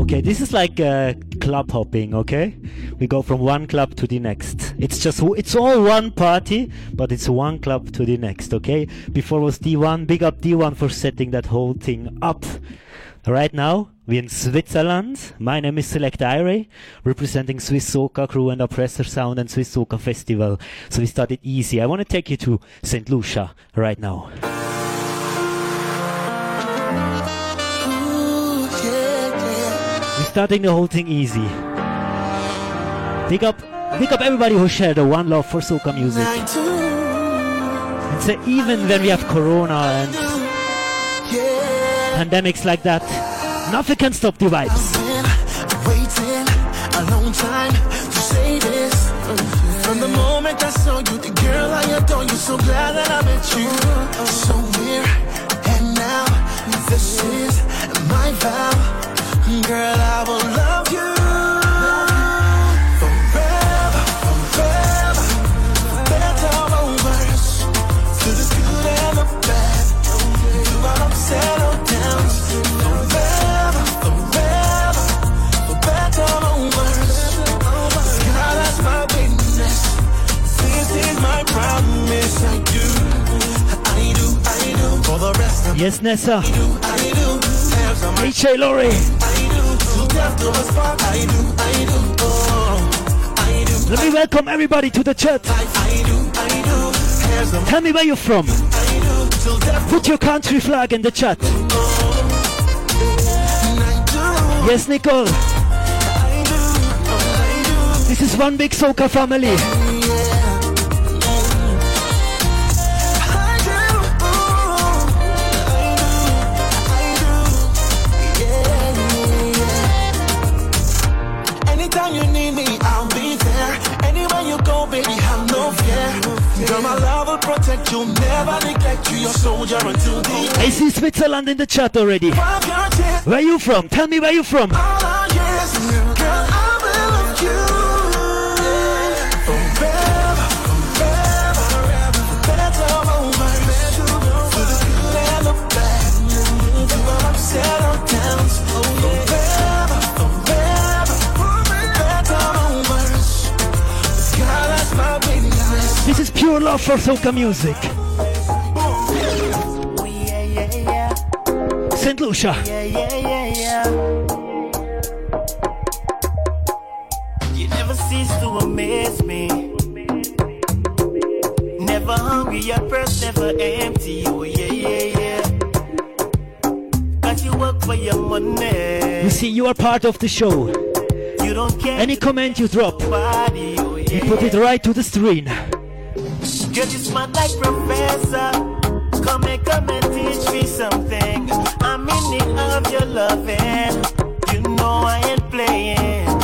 Okay, this is like uh, club hopping, okay? We go from one club to the next. It's just, it's all one party, but it's one club to the next, okay? Before was D1, big up D1 for setting that whole thing up. Right now, we're in Switzerland. My name is Select Irie, representing Swiss Soca Crew and Oppressor Sound and Swiss Soca Festival. So we started easy. I want to take you to St. Lucia right now. We're starting the whole thing easy. Pick up, big up everybody who shared the one love for soca music. And so even when we have Corona and pandemics like that, nothing can stop the vibes. Waiting a long time to say this. From the moment I saw you, the girl I adore you, so glad that I met you. So and now this is my vow. Yes, Nessa. I do, I do. HA Laurie. Let me welcome everybody to the chat. Tell me where you're from. Put your country flag in the chat. Yes, Nicole. This is one big soca family. Protect you, never neglect you. Your soldier until the I see Switzerland in the chat already. end of your chest. Where you from? Tell me where you from. Love for soca music. St. Lucia. yeah, yeah, yeah, yeah. You never cease to amaze me. Never hungry, your purse never empty. Oh yeah, yeah, yeah. Cause you work for your money. You see, you are part of the show. You don't care Any comment you drop. Oh yeah. put it right to the screen. Girl, you smart like professor. Come and come and teach me something. I'm in need of your loving. You know I ain't playing.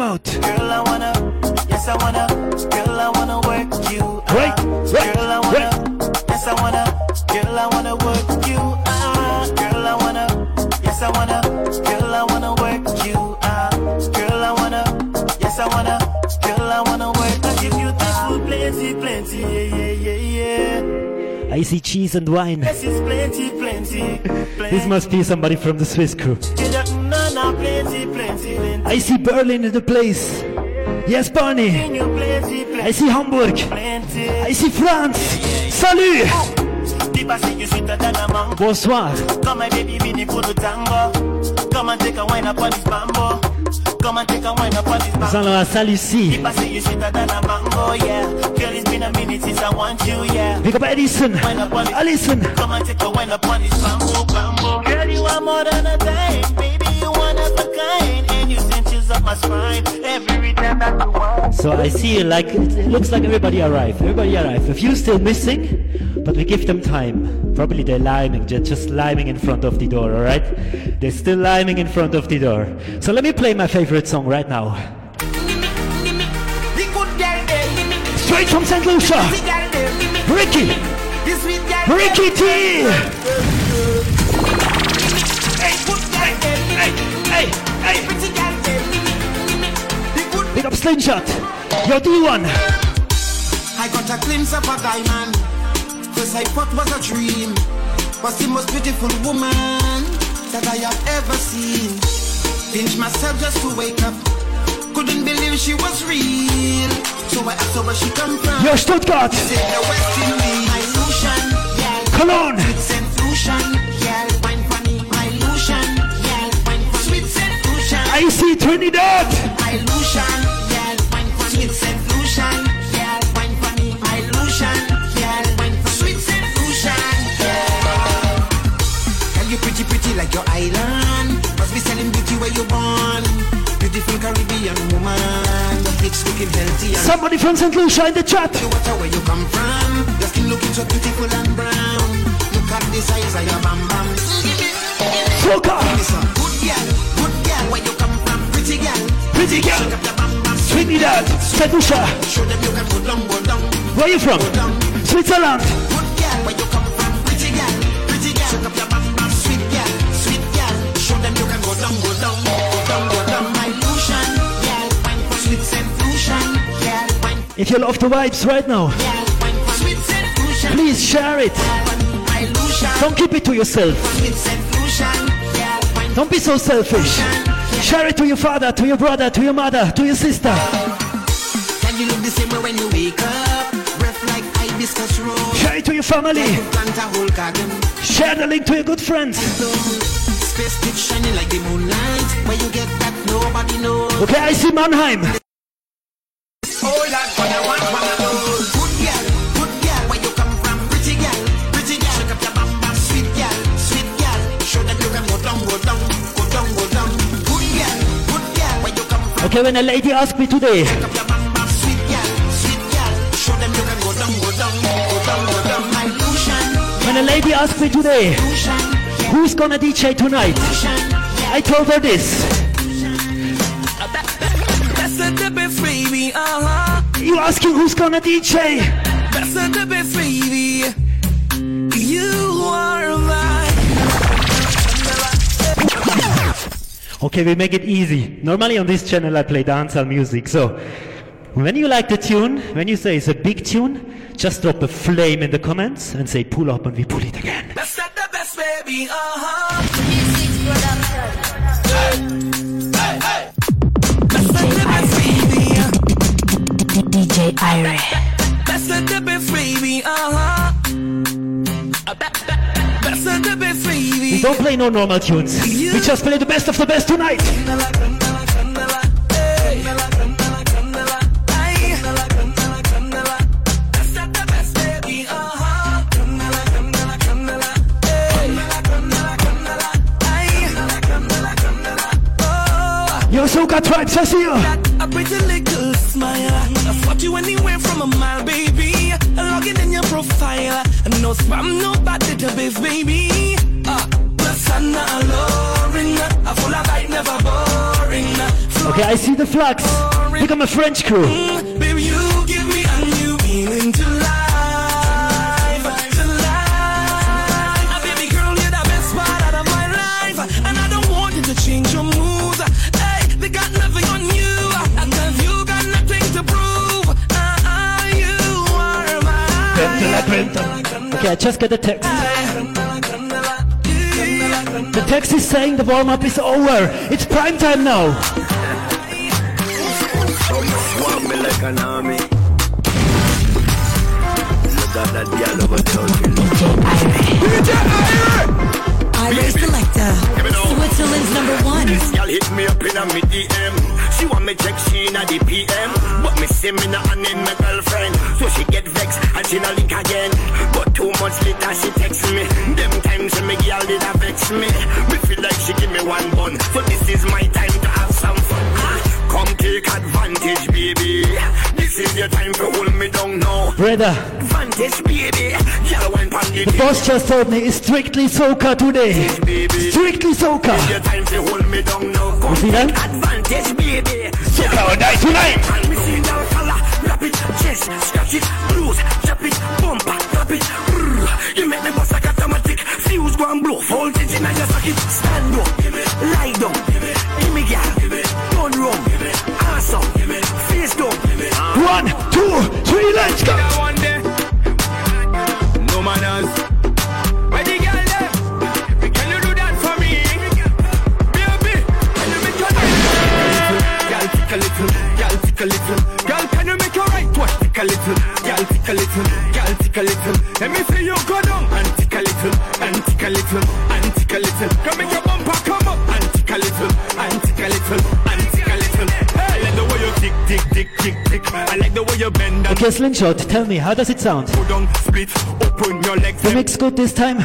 Me give you a timeout. Girl, I wanna, yes, I wanna, girl, I wanna work you. out. Right, right, girl, I wanna, yes, I wanna, girl, I wanna work you. out. Girl, I wanna, yes, I wanna, girl, I wanna work you. out. Girl, I wanna, yes, I wanna, girl, I wanna work. I give you beautiful, plenty, plenty, yeah, yeah, yeah, yeah. I see cheese and wine. This must be somebody from the Swiss crew. I see Berlin in the place. Yes, Barney. I see Hamburg. I see France. Salut. Bonsoir. Come my baby, me the food tango. Come and take a wine up on this bamboo. Come and take a wine up on this Nous allons à Saint-Lucie. People say you sweeter than a mango, yeah. Girl, it's been a minute since I want you, yeah. Big up Edison. Alison. Girl, you are more than a dime. Baby, you one of a kind. So I see like it looks like everybody arrived. Everybody arrived. A few still missing, but we give them time. Probably they're liming, they're just liming in front of the door, alright? They're still liming in front of the door. So let me play my favorite song right now. Straight from St. Lucia. Ricky. Ricky T. Big up Slingshot. Your D1. I got a glimpse of a diamond. I thought was a dream. Was the most beautiful woman that I have ever seen. Pinch myself just to wake up. Couldn't believe she was real. So I asked her where she come from. Your Stuttgart. She said the West Indies. My Lucian, yeah. Cologne. Saint Lucian, yeah. Wine for. My Lucian, yeah. Wine for Sweet Saint Lucian. IC Trinidad. My Lucian, yeah. Wine for Sweet yeah. Wine for me. My Lucian, yeah. Wine for Sweet Saint Lucian, yeah. Girl, you pretty, pretty like your island. Must be selling beauty where you born. Beautiful Caribbean woman. Your hips looking healthy Somebody from St. Lucia in the chat. the water where you come from. Your skin looking so beautiful and brown. Look at the size of your bam bam. Good girl, good girl. Where you come from, pretty girl. Pretty girl. Trinidad. St. Show them you can go down, go down. Where you from? Switzerland. If you love the vibes right now, please share it. Don't keep it to yourself. Don't be so selfish. Share it to your father, to your brother, to your mother, to your sister. Can you look the same way when you wake up? Breath like hibiscus rose. Share it to your family. You plant a whole garden. Share the link to your good friends. Space stick shining like the moonlight. Where you get that nobody knows. Okay, I see Mannheim. Oh, Okay, when a lady asked me today, when a lady asked me today, who's gonna DJ tonight? I told her this. Bäst är det bäst baby, aha You asking who's gonna DJ? Okay, we make it easy. Normally on this channel I play dancehall music, so when you like the tune, when you say it's a big tune, just drop a flame in the comments and say pull up and we pull it again. Bäst är det bäst baby, aha Bäst är det bäst baby DJ Ire. Bäst är det bäst baby, aha don't play no normal tunes. We just play the best of the best tonight. See you. A pretty little smile. I you anywhere from a mile, baby. Log in your profile. No spam, no bad baby. Okay, I see the flags. Look at my French crew. Mm, baby, you give me a new meaning to life. To life. Baby girl, you're the best part out of my life. And I don't want you to change your moves. Hey, they got nothing on you. And you got nothing to prove. Uh-uh, you are mine. Okay, I just get the text. The text is saying the warm up is over. It's prime time now. Walk me like an army. Look at that girl over there. Ire Selector. Switzerland's number one. This girl hit me up in a me DM. She want me check she in a the PM. But me see me not in my girlfriend. So she get vexed and she not link again. But two months later she text me. Them times me girl did vex me. Me feel like she give me one bun. So this is my time to have some fun. Come take advantage, baby. Brother, Advantage, baby. Girl, the the boss just told me it's strictly soca today. baby. Strictly soca. Your time to hold me down now. Come see that? advantage, baby. Soca all night tonight. Me see your color, rap it, chest, scratch it, blues, chop it, bumper, tap it. Brrr. You make me bust like automatic. Fuse go and blow, voltage in your socket. Stand up, lie down, give me gal, turn round, face down. One, two, three, let's go. Bend and Slingshot, tell me, how does it sound? Split, open your legs. The mix good this time?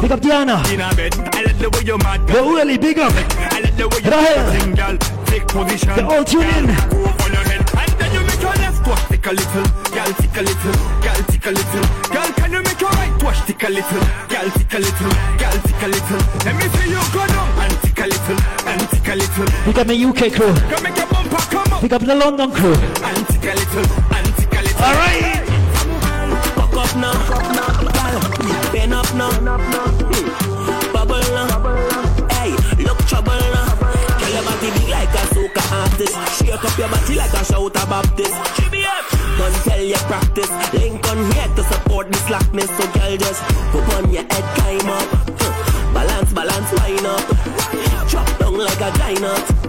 Big up Diana. Bed, the way you mad, The girl. Willie, big up. I the way you Rahel. Take all tune in. Girl, Go on your head, and then you make your left twist, tick a little. Girl, tick a little. Girl, tick a little. Girl, can you make your right twist, tick a little? Girl, tick a little. Girl, tick a little. Let me see you go down and tick a little, and tick a little. Big up my UK crew. Come make your bumper come up Big up the London crew. and tick a little, and tick a little. All right. Fuck up now. Bend up now, bubble now. Hey, look trouble now. Girl, your body big like a soca artist. Shake up your body like a shouter Baptist. GBF, don't tell you practice. Link on here to support the slackness. So girl, just put on your head, climb up. Balance, balance, wind up. Drop down like a giant.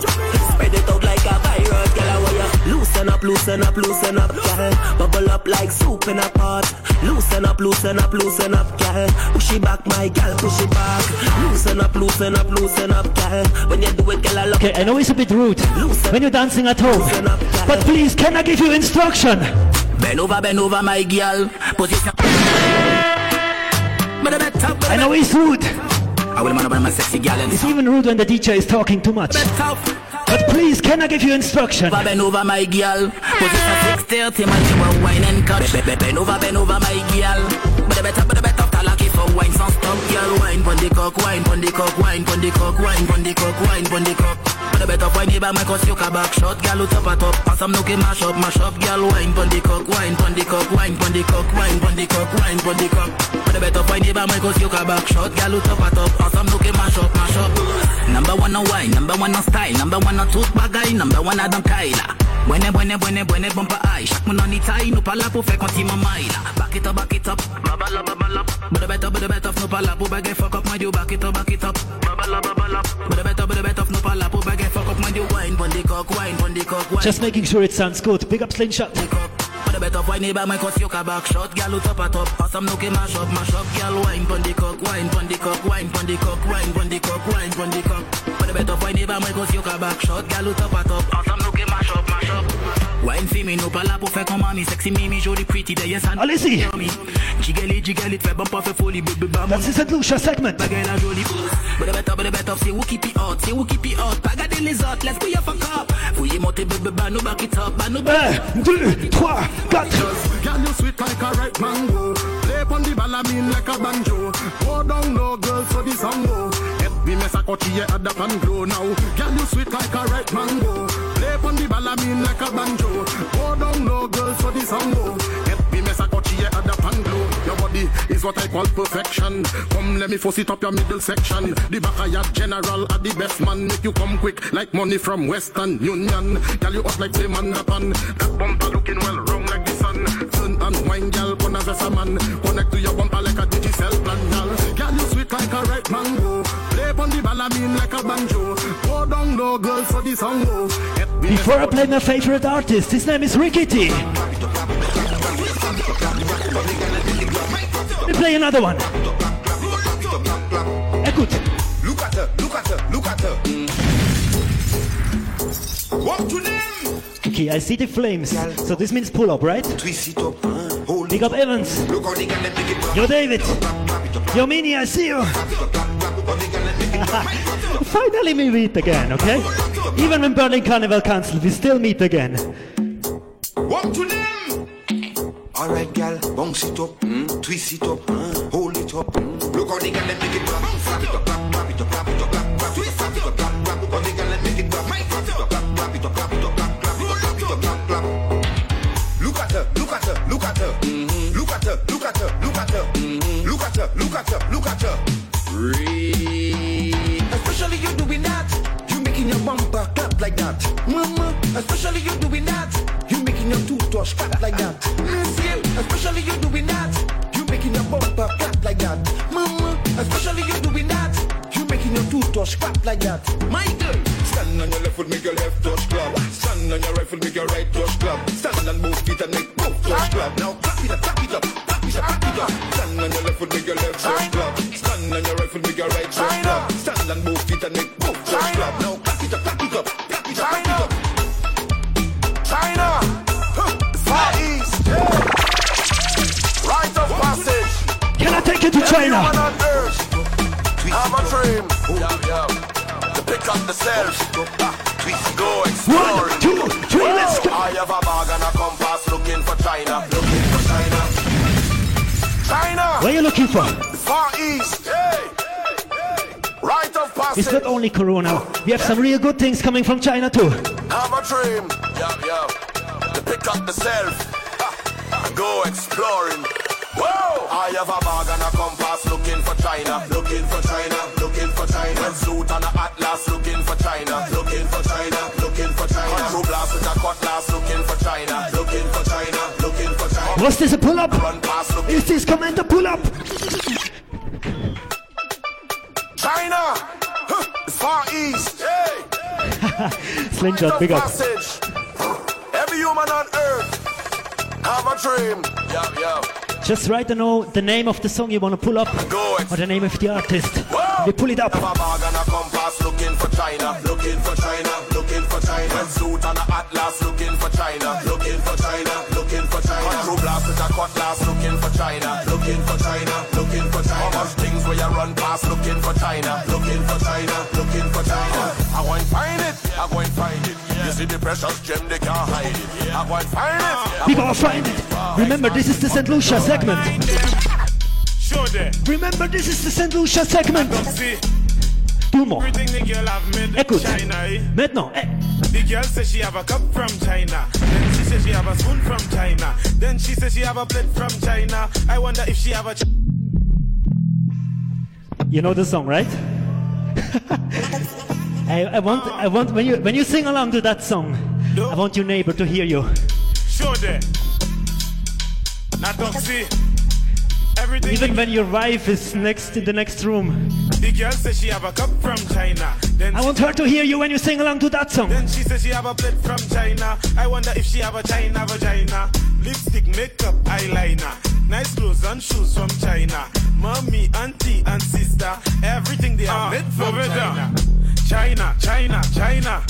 Loosen up, loosen up, girl. Bubble up like soup in a pot. Loosen up, loosen up, loosen up, girl. Push it back, my girl, push it back. Loosen up, loosen up, loosen up, girl. When you do it, girl, I love Okay, I know it's a bit rude when you're dancing at home. But please, can I give you instruction? Bend over, bend over, my girl. Position. Better bet up, I know it's rude. I will man up my sexy and It's even rude when the teacher is talking too much. But please, can I give you instruction? Bend over, my girl. Position six thirty, man, you a wine and cut. Be- be- Bend over, bend over, my girl. Better bet up, better bet up, talaki for wine, some stop, girl. Wine, pon the cock, wine, pon the cock, wine, pon the cock, wine, pon the cock, wine, pon the cock. Better bet up, wine, neighbor, my cause you can back shot, girl, out up, at up. And some nookie mash up, mash up, girl. Wine, pon the cock, wine, pon the cock, wine, pon the cock, wine, pon the cock, wine, pon the cock. Better bet up, wine, neighbor, my cause you can back shot, girl, out up, at up. And some nookie mash up, mash up. Number one on wine, number one on style, number one on tooth bagay, number one Adam Kyla. Buene, buene, buene, buene, bumper eye. En Italie, nous pas là pour faire quand il m'en maille. Back it up, back it up. Babala, babala. But better, but better, nous pas là pour baguer fuck up, my you back it up, back it up. Babala, babala. But better, but better, nous pas là pour baguer fuck up, my you wine, the cock, wine, the cock, wine. Just making sure it sounds good. Big up Slingshot. the cock. But better, wine, neighbor, my cause you can back shot, girl, out up, at up. Awesome, no mash up, mash up, girl, wine, pon the cock, wine, pon the cock, wine, pon the cock, wine, pon the cock, wine, pon the cock. But better, wine, neighbor, my cause you can back shot, girl, out up, at up. Awesome, no mash up, mash up. Wine for me, no pas là pour faire comme mamie Sexy mimi, jolie pretty, d'ailleurs ça Allez-y. Jiggle it, jiggle it, fait bon pas fait folie Bébé bam, That's the St. Lucia segment. Bagaille la jolie But the better, but the better, c'est who keep it hot C'est who keep it hot, pas garder les autres Let's go ya fuck up Fouillez monter eh, bébé, bah nous back it up Bah nous back Un, eh, deux, trois, quatre. Girl, you sweet like a ripe mango. Play on the balamin like a banjo. Go down low, girl, so the song go. Me mess a coachy, yeah, add up and glow now. Girl, you sweet like a ripe mango. Play on the balamin like a banjo. Go down low, girl, so the song go. Help me mess a add up and glow. Your body is what I call perfection. Come, let me force it up your middle section. The back of your general are the best man. Make you come quick like money from Western Union. Girl, you up like say man upon. That bumper looking well round like the sun. Turn and wine, girl, gonna a man. Connect to your bumper like a digicel plan, girl. Girl, you sweet like a ripe mango. Play on the balamin like a banjo. Go down low, girl, so the song oh. go. Before I play my favorite artist, his name is Ricky T. Let me play another one. Écoute. Look at her, look at her, look at her. Walk to them. Okay, I see the flames. So this means pull up, right? Twist it up, hold Big up Evans. Look how they gonna pick it. Yo, David. Clap it up, Yo, Mini, I see you. They. Finally, we meet again, okay? Even when Berlin Carnival cancelled, we still meet again. Walk to them. Alright, gal, bounce it up, mm, twist it up, mm, hold it up. Mm. Look how the gal let make it clap, clap it up, clap, clap it up, clap clap, clap clap clap, clap. Look how the gal let make it clap, clap clap, clap clap clap, clap clap clap, clap. At her, look at her, look at her, mm-hmm. look at her, look at her, look at her, mm-hmm. look at her, look at her, like that, mama. Especially you doing that, you making your toothbrush clap like that, Missy. Especially you doing that, you making your bumper clap like that, mama. Especially you doing that, you making your toothbrush clap like that, my girl. Stand on your left foot, make your left touch clap. Stand on your right foot, make your right touch clap. Stand on both feet and make both touch clap. Now clap it up, clap it up, clap it up, clap it up. Stand on your left foot, make your left touch clap. China? on a dream. To pick up the self, go One, exploring. two, three, let's go. I have a bag and a compass looking for China, looking for China. China, Where are you looking for? Far East, right of It's not only Corona. We have some real good things coming from China too. Have a dream, yeah, yeah. To pick up the self, go exploring. Whoa! I have a bag and a compass looking for China, looking for China, looking for China. Red suit and a atlas looking for China, looking for China, looking for China. Control blast with a cutlass looking for China, looking for China, looking for China. Was this a pull up? Past Is this commander pull up? China, huh, it's far east. Hey. Slingshot, big up. Passage. Every human on earth have a dream. Yeah, yeah. Just write the, no, the name of the song you want to pull up or the name of the artist. Whoa. We pull it up. Have a bag and a compass looking for China, looking for China, looking for China. Red suit and a atlas looking for China, looking for China, looking for China. Control blast with a cutlass looking for China, looking for China, looking for China. How much things where you run past looking for China, looking for China, looking for China. I want find it, I want find it. You see the precious gem they can't hide it. I want find it. I We gotta find it. Remember, this is the St. Lucia segment. Show them. Remember, this is the St. Lucia segment. See, Tout le monde. everything the girl have made Écoute. China. eh? Maintenant, eh, The girl says she have a cup from China. Then she says she have a spoon from China. Then she says she have a plate from China. I wonder if she have a. Ch- you know the song, right? I, I want, I want when you when you sing along to that song, I want your neighbor to hear you. Show them. Not see. Everything Even when your wife is next in the next room, the girl says she have a cup from China. Then I want her to hear you when you sing along to that song. Then she says she have a plate from China. I wonder if she have a China vagina. Lipstick, makeup, eyeliner. Nice clothes and shoes from China. Mommy, auntie, and sister. Everything they are ah, made from China. China, China, China.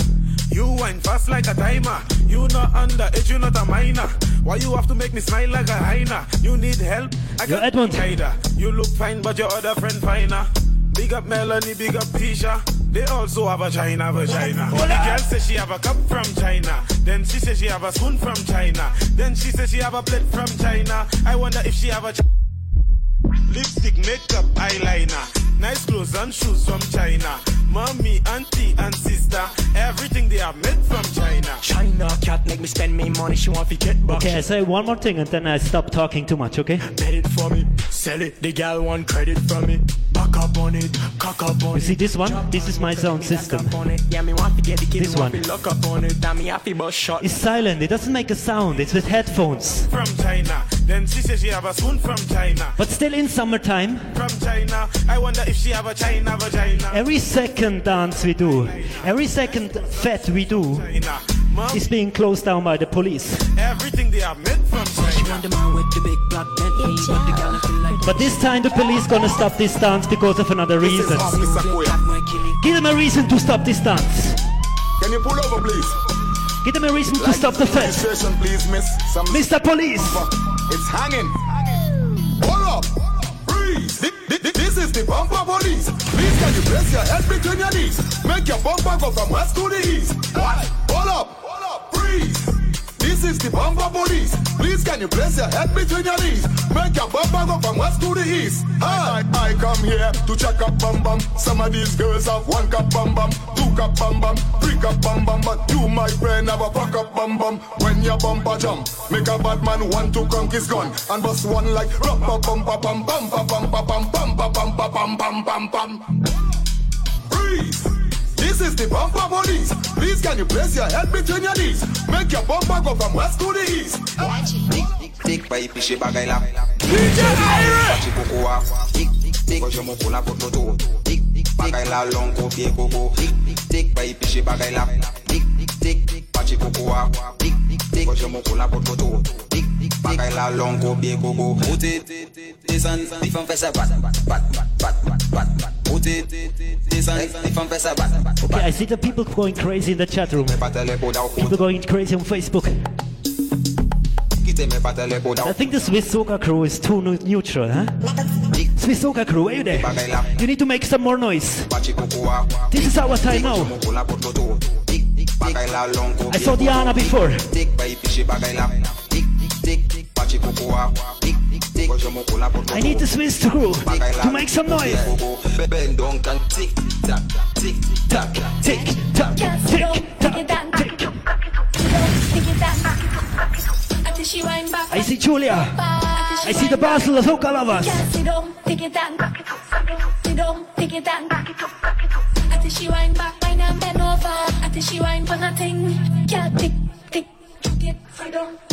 You wine fast like a timer. You not underage, you not a minor. Why you have to make me smile like a hyena? You need help? I Yo, got Edmund. Hater. You look fine, but your other friend finer. Big up Melanie, big up Tisha. They also have a China vagina. The girl says she have a cup from China. Then she says she have a spoon from China. Then she says she have a plate from China. I wonder if she have a. Ch- Lipstick, makeup, eyeliner. Nice clothes and shoes from China. Mommy, auntie, and sister. Everything they are made from China. China cat make me spend me money. She want to get back. Okay, I say one more thing and then I stop talking too much, okay? Bet it for me, sell it. The gal want credit from me. Back up on it, cock up on You see this one? This is my sound system. Lock up on it. Yeah, me want to the kid. This me want one. to lock up on it. Damn me happy shot. It's silent, it doesn't make a sound, it's with headphones. From China. Then she says she have a spoon from China. But still in summertime, From China. I wonder if she have a China vagina. every second dance we do, every second fete we do, is being closed down by the police. everything they are made from China. the man with the big black Bentley, but the gal feel like But this time the police gonna stop this dance because of another reason. Give them a reason to stop this dance. Can you pull over, please? Give them a reason to stop the fete. Registration, please, miss. Some Mr. Police! It's hanging. The bumper police. Please can you place your head between your knees? Make your bumper go from west to the east. What? Hold up. Hold up. Freeze. This is the bumper police. Please can you place your head between your knees? Make your bumper go from west to the east. I, I come here to check up bum bum. Some of these girls have one cup bum bum, two cup bum bum, three cup bum bum. But you, my friend, have a fuck up bum bum. When your bumper jump, make a bad man want to conk his gun and bust one like rumpa bumpa bum bum bum bum bum bum bum bum bum bum bum bum. Breeze. This is the bumper police. Please can you place your head between your knees? Make your bumper go from west to the east. Dik, dik, dik pa ipishe bagay la. DJ Ire! Pachi koko wa. Dik, dik, dik. Kojo mo kula pot no to. Dik, dik, dik. Bagay la long ko fie koko. Dik, dik, dik. Pa ipishe bagay la. Dik, dik, dik. Pachi koko wa. Dik, dik, dik. Kojo mo kula pot no to. Dik, dik, dik. Bagay la long ko fie koko. Ote, desan, bifan fese bat, bat, bat, bat, bat, bat, bat. Ote Desan Di fan fè sa bat Okay, I see the people going crazy in the chat room. People going crazy on Facebook. Kite me batele ko da I think the Swiss Soca crew is too neutral, huh? Swiss Soca crew, are you there? You need to make some more noise. Pachi koko a This is our time now. Jemo pou la pot moto Tic tic bagay la long ko I saw Diana before. I need to switch through to make some noise. Bend tick tick tick tick. I see Julia. I see the Basel of Hoka lovers. She back, and bend over. She for nothing. Tick, tick, tick, freedom.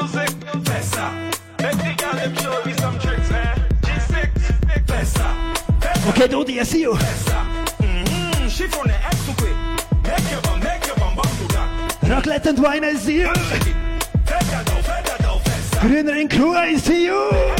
Music, girl them show some tricks, eh? G6, Fessa. Okay, Dodi, I see you. Mm-hmm. She from the X to quit. Make your bum, make your bum bum to that. Raclette and wine, I see you. Fessa down, fessa down, Fessa. Grüner in crew, I see you.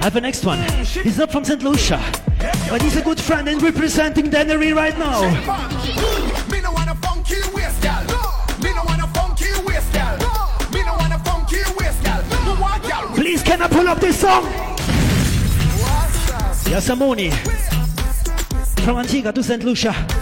I have a next one. He's not from St. Lucia, but he's a good friend and representing Dennery right now. Please, can I pull up this song? Yasamuni from Antigua to St. Lucia.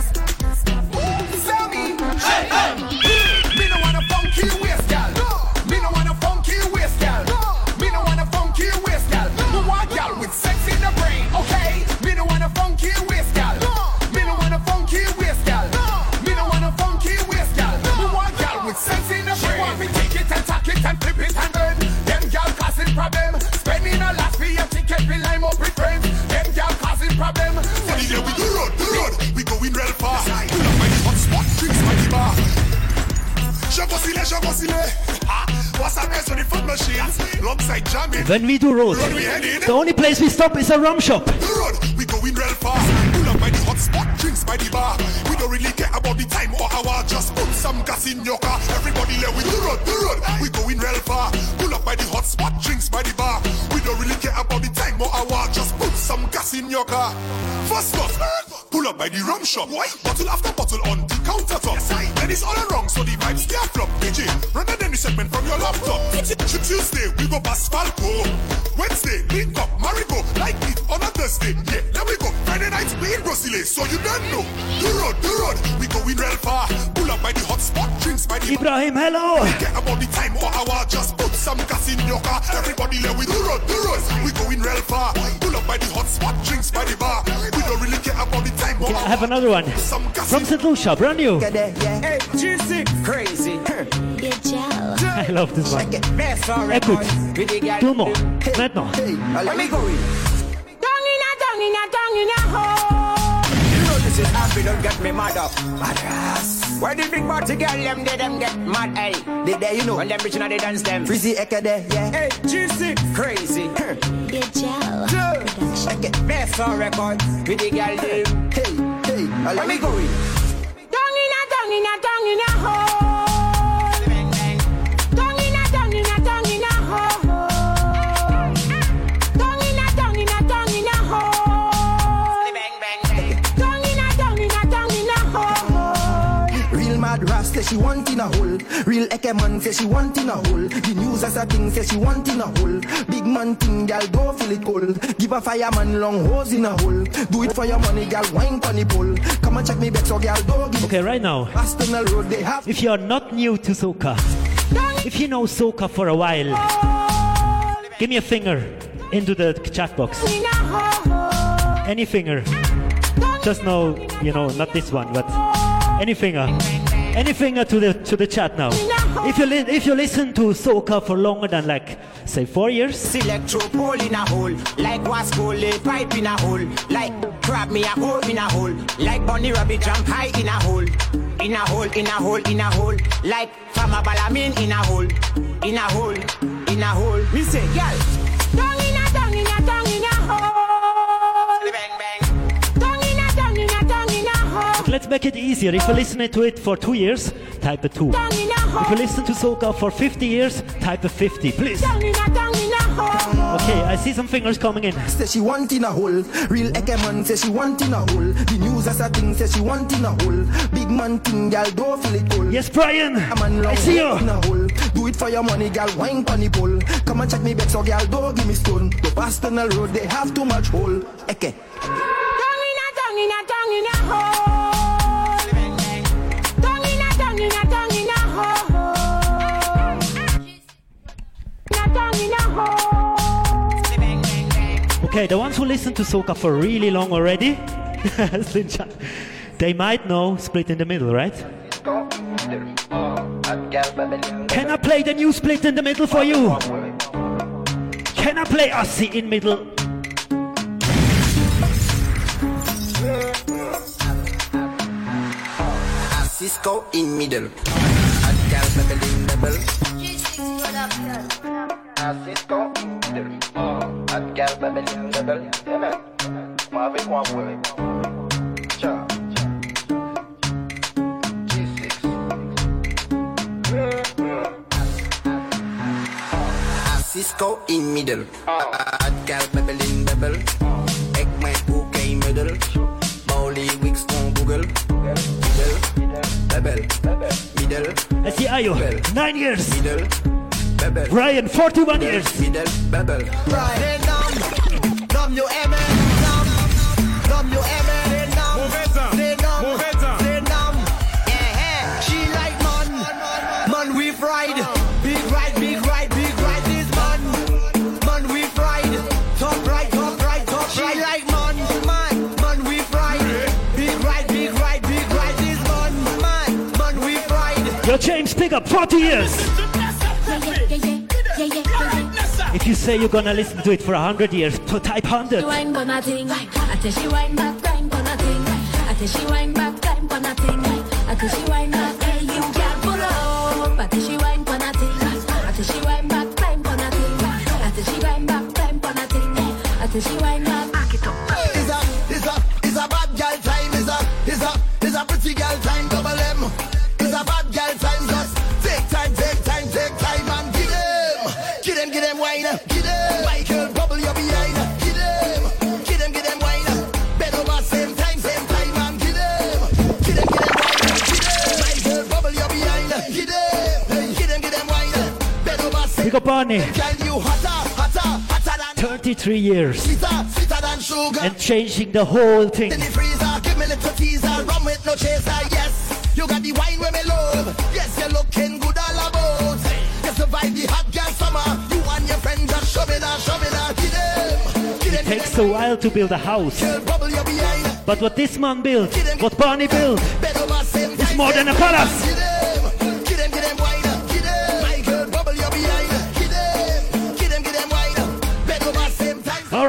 When we do road, Road we the only place we stop is a rum shop. The road, we going real fast. Pull up by the hot spot, drinks by the bar. We don't really care about the time or hour. Just put some gas in your car. Everybody let we the road, the road. We going real far. Pull up by the hot spot, drinks by the bar. We don't really care about the time or hour. Just put some gas in your car. First off, pull up by the rum shop. Why? Bottle after bottle on the countertop. Then it's all wrong, so the vibes stay flop. DJ, run the any segment from your laptop. Tuesday, we go past Falco. Wednesday, link up, Marigot. Like it on a Thursday. Yeah, there we go. Friday night, we in Brasile, so you don't know. The road, the road, we going real far. Pull up by the hot spot, drinks by by the Ibrahim, hello. Get about the time for hour, just put some gas in your car. Everybody let we do run, do run. We going real far. Pull up by the hot spot, drinks by the bar. We don't really care about the time for Okay, I have another one. From St. Lucia, brand new. Hey, G6, crazy. I love this one. Écoute, tout le monde, maintenant. Let me go in. Down in a, down in a, down in a hole. Me mad up. Mad ass. Where the big party girl, them, they them get mad, hey. They there, you know. When them reaching out, they dance them. Frizzy Eka there, yeah. Hey, G6, crazy. Get gel. Check it, best on record. With the girl, them. Hey, hey, let me go she want in a hole. Real Eke man say she want in a hole. The news as a thing say she want in a hole. Big man thing, gal don't feel it cold. Give a fireman long hose in a hole. Do it for your money, gal wine on the pole. Come and check me back so gal don't Okay, right now, Road they have. if you're not new to soca, if you know soca for a while, give me a finger into the chat box. Any finger. Just know, you know, not this one, but any finger. Any finger to the to the chat now. If you li- if you listen to soca for longer than like say four years, Electro pole in a hole, like Wasco lay pipe in a hole, like crab me a hole in a hole, like bunny rabbit jump high in a hole, in a hole, in a hole, in a hole, like Fama Balamin in a hole, in a hole, in a hole. Me say, girl, let's make it easier. If you listen to it for two years, type a two. If you listen to soca for 50 years, type a 50, please. Down in a, down in a hole. Okay, I see some fingers coming in. Say she want in a hole. Real Eke man say she want in a hole. The news as a thing say she want in a hole. Big man thing, gal don't feel it cold. Yes, Brian. A man long I see you. in a hole. Do it for your money, gal wine on the pole. Come and check me back so gal don't give me stone. The Boston road they have too much hole. Eke. Down in a, down in a, down in a hole. Okay, the ones who listen to soca for really long already, they might know Split in the Middle, right? Can I play the new Split in the Middle for you? Can I play Aussie in middle? Cisco in middle. Hot girl. Cisco in middle. Hot girl bubbling bubble. Yeah, man. Moi avec moi, ouais. Ciao. Cisco in middle. Hot girl bubbling bubble. Ek my bouquet middle. Bowley Wix on Google. Middle. Bubble. Middle. I see Ayo, nine years. Middle. Bubble. Brian, 41 years. Middle. Bubble. Right, numb, numb you aimé, numb, numb you aimé, they numb, Mauvais numb, Mauvais temps. they numb. Yeah, yeah. She like man, man we fried, big ride, big ride, big ride this man, man we fried, top right, top right, top. She like man, man, man we fried, big ride, big ride, big ride this man, man, man we fried. Yo, James, pick up 40 years. If you say you're gonna listen to it for 100 years, to type 100. wine for nothing. I tell she 33 years and changing the whole thing. You got the wine me love. Yes, you're looking good all about. You survive the hot girl summer. You and your them. It takes a while to build a house. But what this man built, what Barney built, is more than a palace.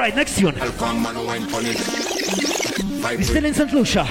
All right, next one. We're still in St. Lucia.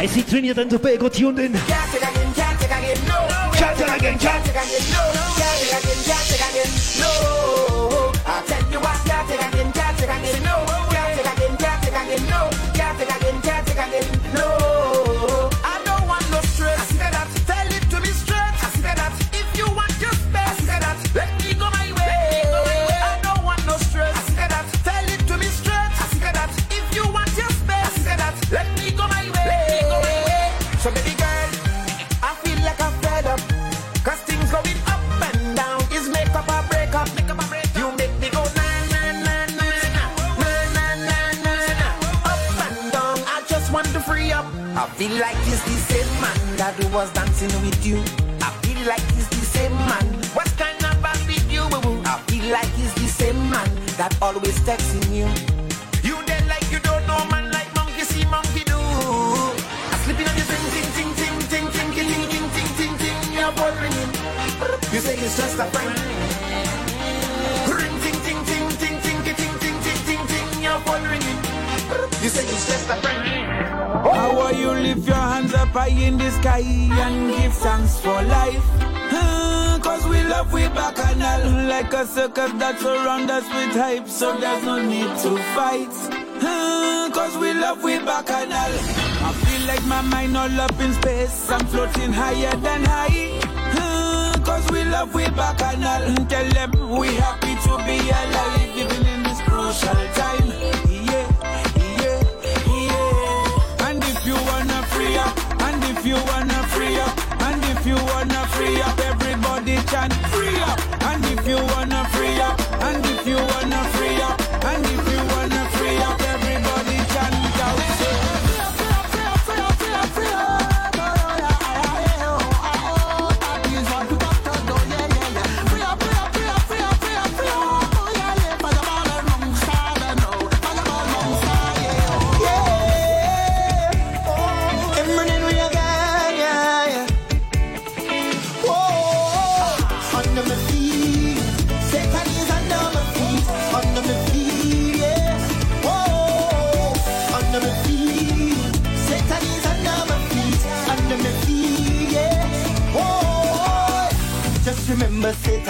I see Trinidad and Tobago tuned in. Can't take again, can't take again, no. Can't take again, can't take again, no. Can't take again, can't take again, no. I tell you man was dancing with you. I feel like it's the same man. What kind of you? boo-boo? I feel like it's the same man that always texting you. You dead like you don't know man like monkey see monkey do. I'm slipping on your ting ting ting ting ting ting ting ting ting ting ting. You're bothering me. You say it's just a friend. Ring ting ting ting ting ting ting ting ting ting ting. You're bothering me. You say it's just a friend. How are you your hands up high in the sky and give thanks for life? Hmm, Cause we love we bacchanal Like a circus that surround us with hype. So there's no need to fight. Hmm, Cause we love we bacchanal I feel like my mind all up in space. I'm floating higher than high. Hmm, Cause we love we bacchanal Tell them we happy to be alive Even in this crucial time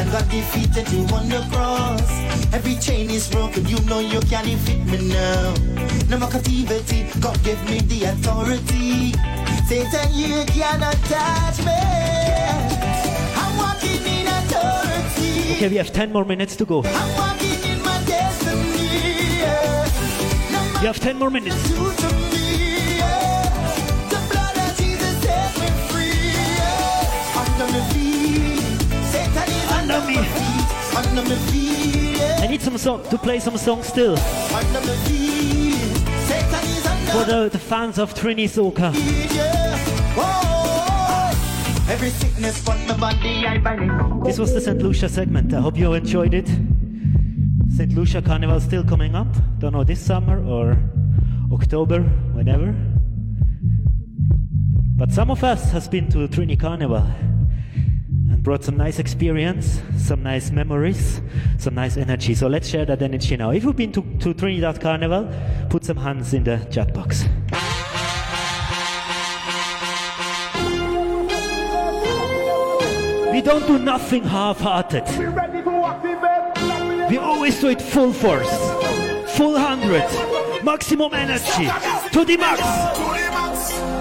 Satan got defeated you on the cross. Every chain is broken, you know you can't defeat me now. No more captivity, God gave me the authority. Satan, you cannot touch me. I'm walking in authority. Okay, we have 10 more minutes to go. I'm walking in my destiny. You have 10 more minutes. To me, yeah. The I need some song to play some songs still for the, the fans of Trini Soca. This was the St. Lucia segment. I hope you enjoyed it. St. Lucia Carnival still coming up. Don't know this summer or October, whenever. But some of us has been to Trini Carnival brought some nice experience, some nice memories, some nice energy. So let's share that energy now. If you've been to, to Trinidad Carnival, put some hands in the chat box. We don't do nothing half-hearted. We always do it full force, full hundred, maximum energy, to the max.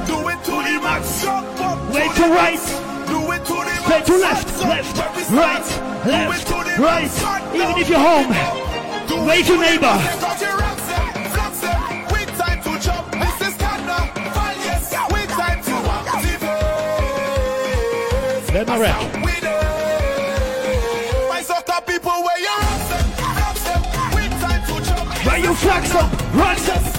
Do it to the max. Way to right, it to left, left, right, left, right. Even if you're home, wave your neighbor. Let my rap. Where you flex up, rise up.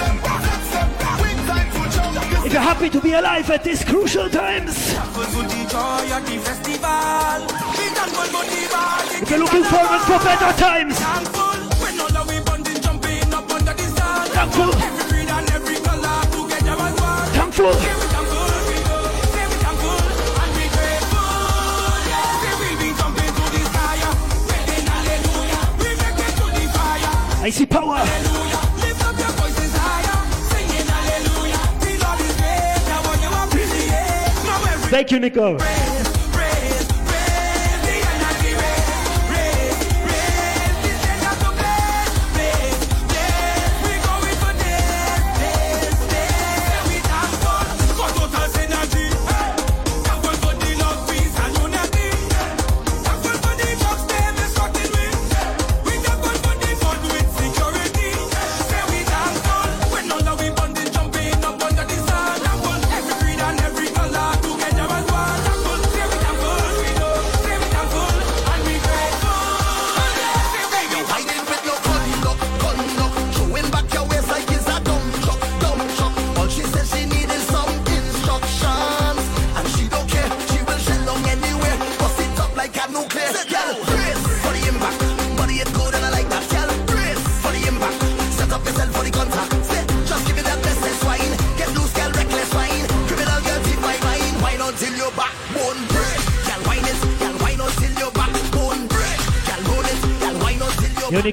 if you're happy to be alive at these crucial times, if you're looking forward for better times, thankful, thankful. I see power. Thank you, Nico.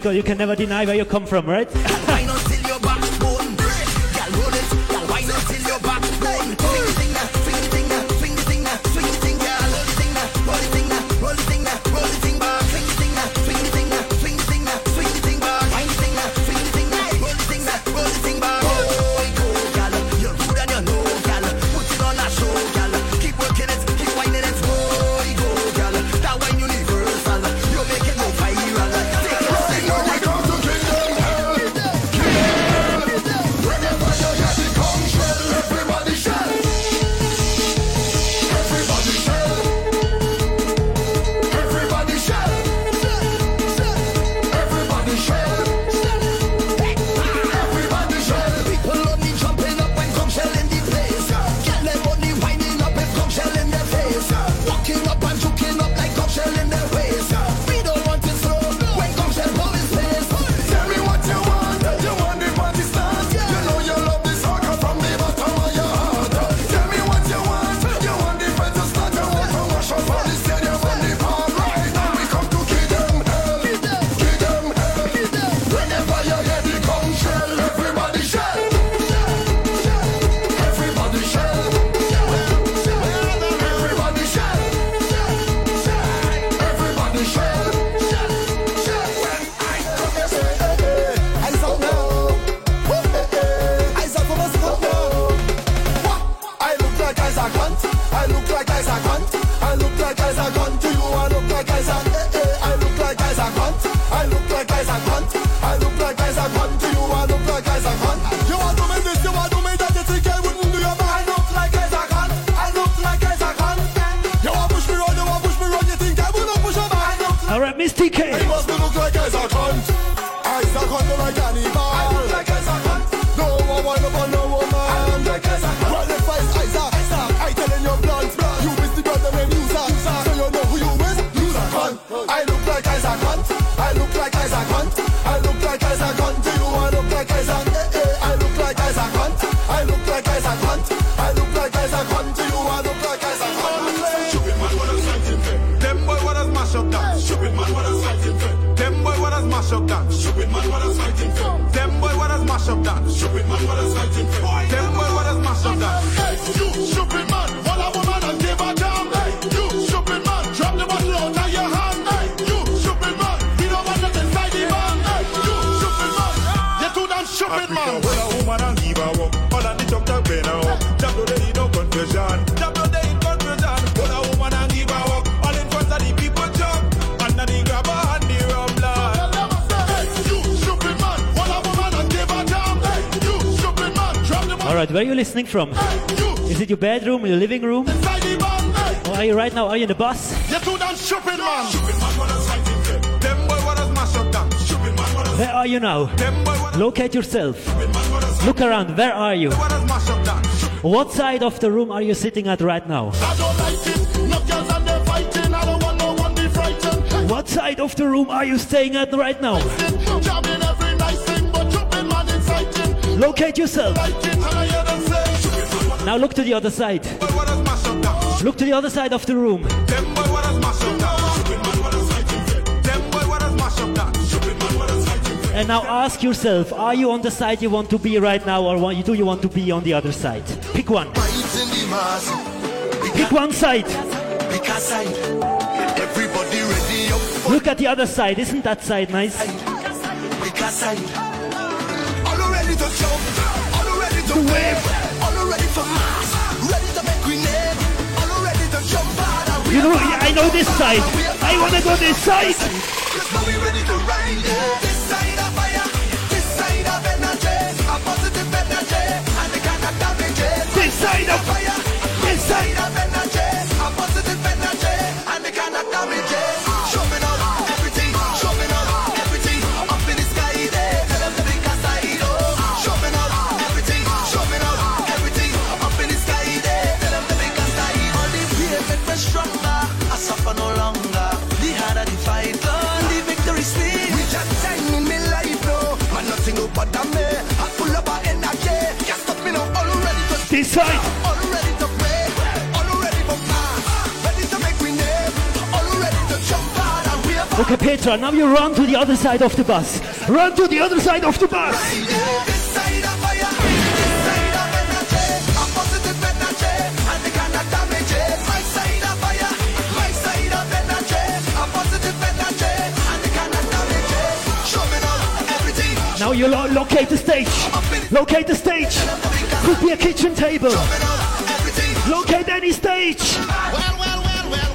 Nico, you can never deny where you come from, right? That's what I'm searching. Alright, where are you listening from? Is it your bedroom, your living room? Or are you right now? Are you in the bus? Where are you now? Locate yourself. Look around, where are you? What side of the room are you sitting at right now? What side of the room are you staying at right now? Locate yourself. Now look to the other side. Look to the other side of the room. And now ask yourself, are you on the side you want to be right now or do you want to be on the other side? Pick one. Pick one side. Look at the other side. Isn't that side nice? Wave. You know, I know this side. I wanna go this side. This side of fire. This side of energy. A positive energy. And the kind of. This side of fire. This side of energy. Now you run to the other side of the bus. Run to the other side of the bus. Now you lo- locate the stage. Locate the stage. Could be a kitchen table. Locate any stage.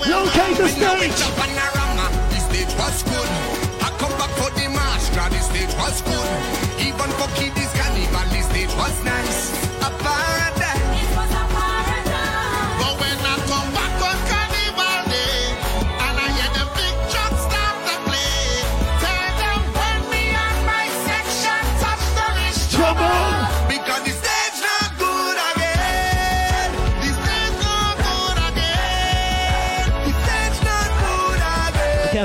Locate the stage. was good. Even for kiddies, was nice. A paradise. It was a paradise. But when I come back on carnival day, and I hear the big start to play, tell them when me and my section touch the rich trouble.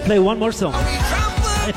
Play one more song. Oh,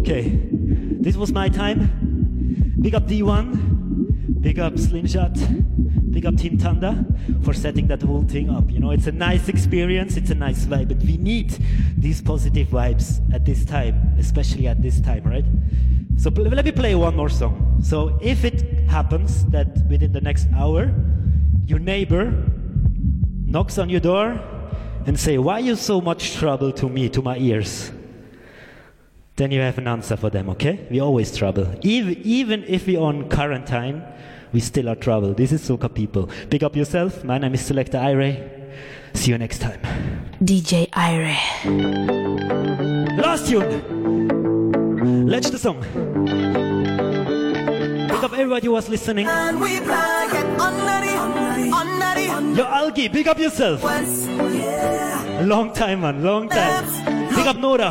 Okay, this was my time. Big up D1, big up Slingshot, big up Team Tanda for setting that whole thing up. You know, it's a nice experience, it's a nice vibe, But we need these positive vibes at this time, especially at this time, right? So pl- let me play one more song. So if it happens that within the next hour, your neighbor knocks on your door and say, why you so much trouble to me, to my ears? Then you have an answer for them, okay? We always trouble. Even, even if we on quarantine, we still are trouble. This is Soca people. Pick up yourself. My name is Selector Ire. See you next time. DJ Ire. Last tune. Let's the song. Pick up everybody who was listening. And we fly it under the, under the, Yo, Algie, pick up yourself. yeah. Long time, man. Long time. Pick up Nora.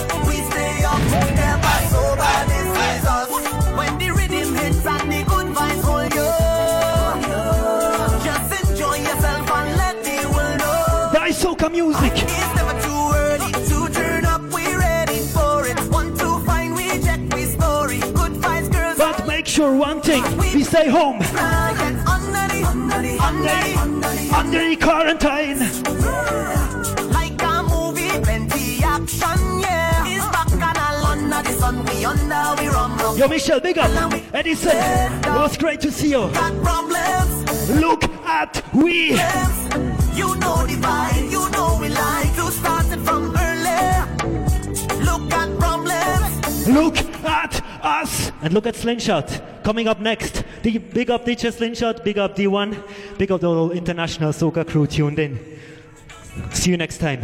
stay home. Under quarantine. Like a movie, plenty action, yeah. It's bacchanal under the sun, we under, we rum rum. Yo, Michelle, big up. Edison, it was great to see you. Look at we. you know the vibe, you know we like to start it from early. Look at problems, Look at us. And look at Slingshot. Coming up next. The big up DJ Slingshot, big up D1, big up the whole international soca crew tuned in. See you next time.